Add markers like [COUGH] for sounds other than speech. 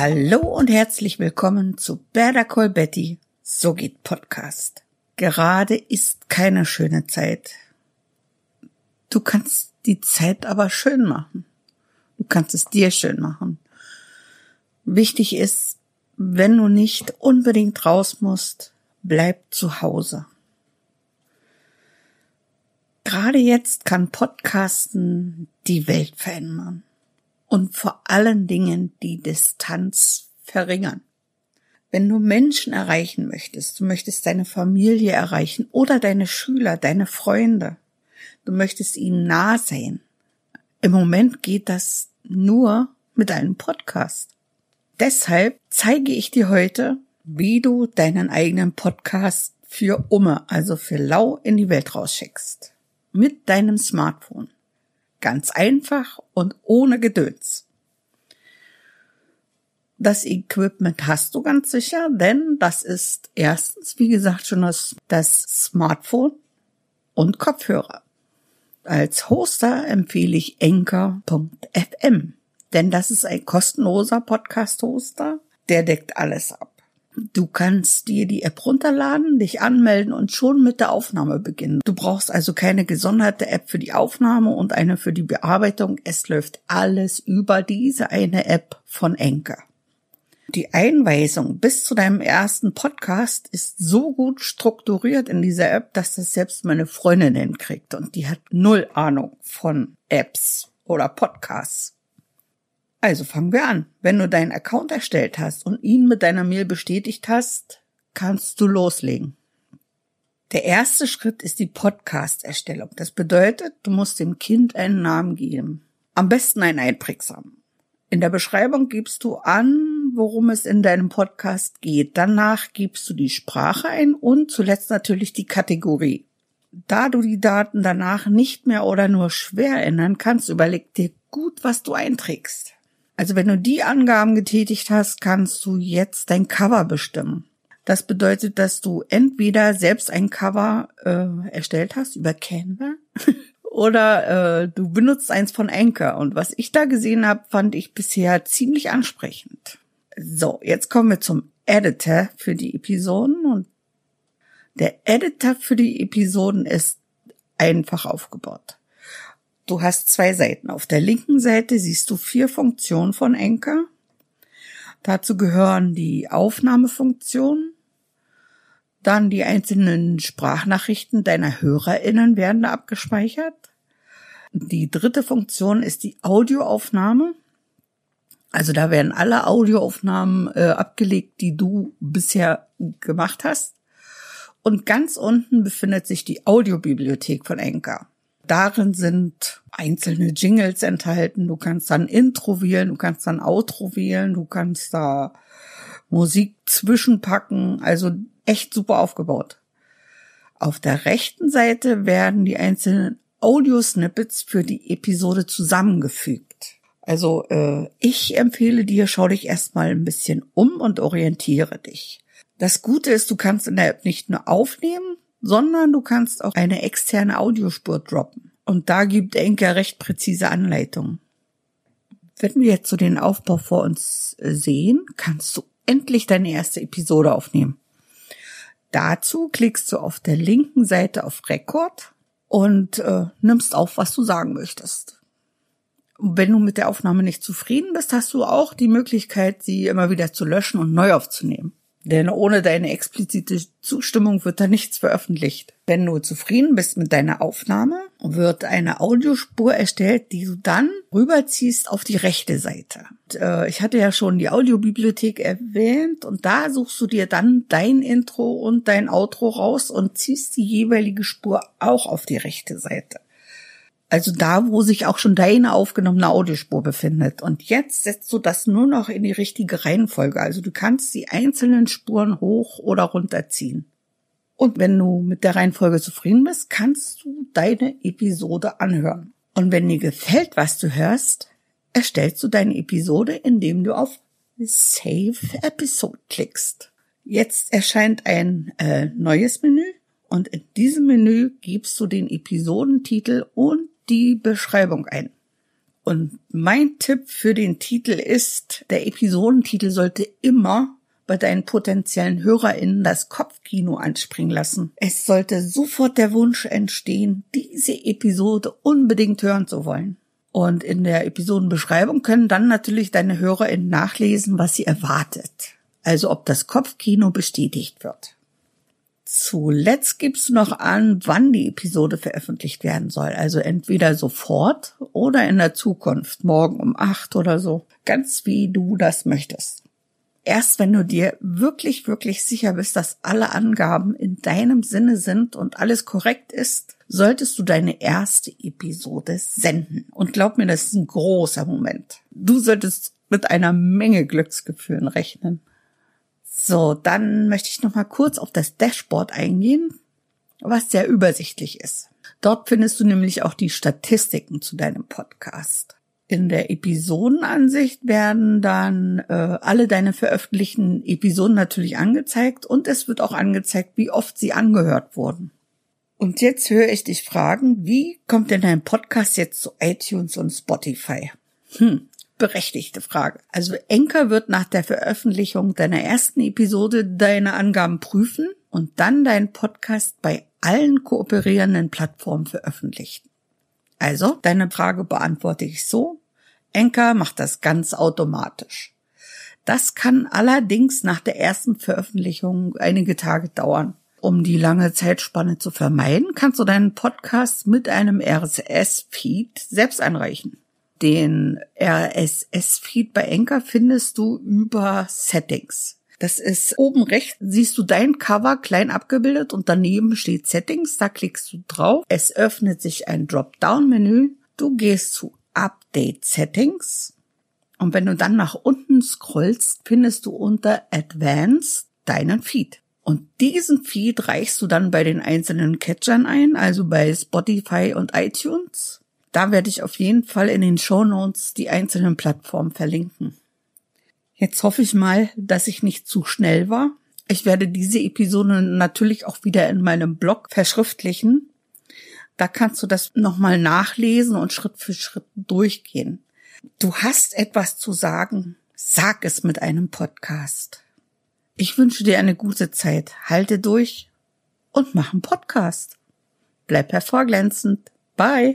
Hallo und herzlich willkommen zu Berda Call Betty, so geht Podcast. Gerade ist keine schöne Zeit. Du kannst die Zeit aber schön machen. Du kannst es dir schön machen. Wichtig ist, wenn du nicht unbedingt raus musst, bleib zu Hause. Gerade jetzt kann Podcasten die Welt verändern und vor allen Dingen die Distanz verringern. Wenn du Menschen erreichen möchtest, du möchtest deine Familie erreichen oder deine Schüler, deine Freunde, du möchtest ihnen nah sein. Im Moment geht das nur mit einem Podcast. Deshalb zeige ich dir heute, wie du deinen eigenen Podcast für Umme, also für Lau in die Welt rausschickst. Mit deinem Smartphone. Ganz einfach und ohne Gedöns. Das Equipment hast du ganz sicher, denn das ist erstens, wie gesagt, schon das, das Smartphone und Kopfhörer. Als Hoster empfehle ich Anchor.fm, denn das ist ein kostenloser Podcast-Hoster, der deckt alles ab. Du kannst dir die App runterladen, dich anmelden und schon mit der Aufnahme beginnen. Du brauchst also keine gesonderte App für die Aufnahme und eine für die Bearbeitung. Es läuft alles über diese eine App von Enker. Die Einweisung bis zu deinem ersten Podcast ist so gut strukturiert in dieser App, dass das selbst meine Freundin hinkriegt und die hat null Ahnung von Apps oder Podcasts. Also fangen wir an. Wenn du deinen Account erstellt hast und ihn mit deiner Mail bestätigt hast, kannst du loslegen. Der erste Schritt ist die Podcast-Erstellung. Das bedeutet, du musst dem Kind einen Namen geben. Am besten einen einprägsamen. In der Beschreibung gibst du an, worum es in deinem Podcast geht. Danach gibst du die Sprache ein und zuletzt natürlich die Kategorie. Da du die Daten danach nicht mehr oder nur schwer ändern kannst, überleg dir gut, was du einträgst. Also wenn du die Angaben getätigt hast, kannst du jetzt dein Cover bestimmen. Das bedeutet, dass du entweder selbst ein Cover äh, erstellt hast über Canva [LAUGHS] oder äh, du benutzt eins von Anchor. Und was ich da gesehen habe, fand ich bisher ziemlich ansprechend. So, jetzt kommen wir zum Editor für die Episoden und der Editor für die Episoden ist einfach aufgebaut. Du hast zwei Seiten. Auf der linken Seite siehst du vier Funktionen von Anchor. Dazu gehören die Aufnahmefunktion, dann die einzelnen Sprachnachrichten deiner HörerInnen werden da abgespeichert. Die dritte Funktion ist die Audioaufnahme. Also da werden alle Audioaufnahmen äh, abgelegt, die du bisher gemacht hast. Und ganz unten befindet sich die Audiobibliothek von Anchor. Darin sind einzelne Jingles enthalten. Du kannst dann Intro wählen, du kannst dann Outro wählen, du kannst da Musik zwischenpacken. Also echt super aufgebaut. Auf der rechten Seite werden die einzelnen Audio-Snippets für die Episode zusammengefügt. Also äh, ich empfehle dir, schau dich erstmal ein bisschen um und orientiere dich. Das Gute ist, du kannst in der App nicht nur aufnehmen, sondern du kannst auch eine externe Audiospur droppen. Und da gibt Enker recht präzise Anleitungen. Wenn wir jetzt so den Aufbau vor uns äh, sehen, kannst du endlich deine erste Episode aufnehmen. Dazu klickst du auf der linken Seite auf Rekord und äh, nimmst auf, was du sagen möchtest. wenn du mit der Aufnahme nicht zufrieden bist, hast du auch die Möglichkeit, sie immer wieder zu löschen und neu aufzunehmen. Denn ohne deine explizite Zustimmung wird da nichts veröffentlicht. Wenn du zufrieden bist mit deiner Aufnahme, wird eine Audiospur erstellt, die du dann rüberziehst auf die rechte Seite. Und, äh, ich hatte ja schon die Audiobibliothek erwähnt und da suchst du dir dann dein Intro und dein Outro raus und ziehst die jeweilige Spur auch auf die rechte Seite. Also da, wo sich auch schon deine aufgenommene Audiospur befindet. Und jetzt setzt du das nur noch in die richtige Reihenfolge. Also du kannst die einzelnen Spuren hoch oder runterziehen. Und wenn du mit der Reihenfolge zufrieden bist, kannst du deine Episode anhören. Und wenn dir gefällt, was du hörst, erstellst du deine Episode, indem du auf Save Episode klickst. Jetzt erscheint ein äh, neues Menü und in diesem Menü gibst du den Episodentitel und die Beschreibung ein. Und mein Tipp für den Titel ist, der Episodentitel sollte immer bei deinen potenziellen HörerInnen das Kopfkino anspringen lassen. Es sollte sofort der Wunsch entstehen, diese Episode unbedingt hören zu wollen. Und in der Episodenbeschreibung können dann natürlich deine HörerInnen nachlesen, was sie erwartet. Also ob das Kopfkino bestätigt wird. Zuletzt gibst du noch an, wann die Episode veröffentlicht werden soll. Also entweder sofort oder in der Zukunft, morgen um acht oder so. Ganz wie du das möchtest. Erst wenn du dir wirklich, wirklich sicher bist, dass alle Angaben in deinem Sinne sind und alles korrekt ist, solltest du deine erste Episode senden. Und glaub mir, das ist ein großer Moment. Du solltest mit einer Menge Glücksgefühlen rechnen. So, dann möchte ich noch mal kurz auf das Dashboard eingehen, was sehr übersichtlich ist. Dort findest du nämlich auch die Statistiken zu deinem Podcast. In der Episodenansicht werden dann äh, alle deine veröffentlichten Episoden natürlich angezeigt und es wird auch angezeigt, wie oft sie angehört wurden. Und jetzt höre ich dich fragen, wie kommt denn dein Podcast jetzt zu iTunes und Spotify? Hm, berechtigte Frage. Also Enker wird nach der Veröffentlichung deiner ersten Episode deine Angaben prüfen und dann deinen Podcast bei allen kooperierenden Plattformen veröffentlichen. Also, deine Frage beantworte ich so. Enker macht das ganz automatisch. Das kann allerdings nach der ersten Veröffentlichung einige Tage dauern. Um die lange Zeitspanne zu vermeiden, kannst du deinen Podcast mit einem RSS-Feed selbst einreichen. Den RSS-Feed bei Enker findest du über Settings. Das ist oben rechts, siehst du dein Cover klein abgebildet und daneben steht Settings. Da klickst du drauf. Es öffnet sich ein Dropdown-Menü. Du gehst zu Update Settings. Und wenn du dann nach unten scrollst, findest du unter Advanced deinen Feed. Und diesen Feed reichst du dann bei den einzelnen Catchern ein, also bei Spotify und iTunes. Da werde ich auf jeden Fall in den Show Notes die einzelnen Plattformen verlinken. Jetzt hoffe ich mal, dass ich nicht zu schnell war. Ich werde diese Episode natürlich auch wieder in meinem Blog verschriftlichen. Da kannst du das nochmal nachlesen und Schritt für Schritt durchgehen. Du hast etwas zu sagen. Sag es mit einem Podcast. Ich wünsche dir eine gute Zeit. Halte durch und mach einen Podcast. Bleib hervorglänzend. Bye.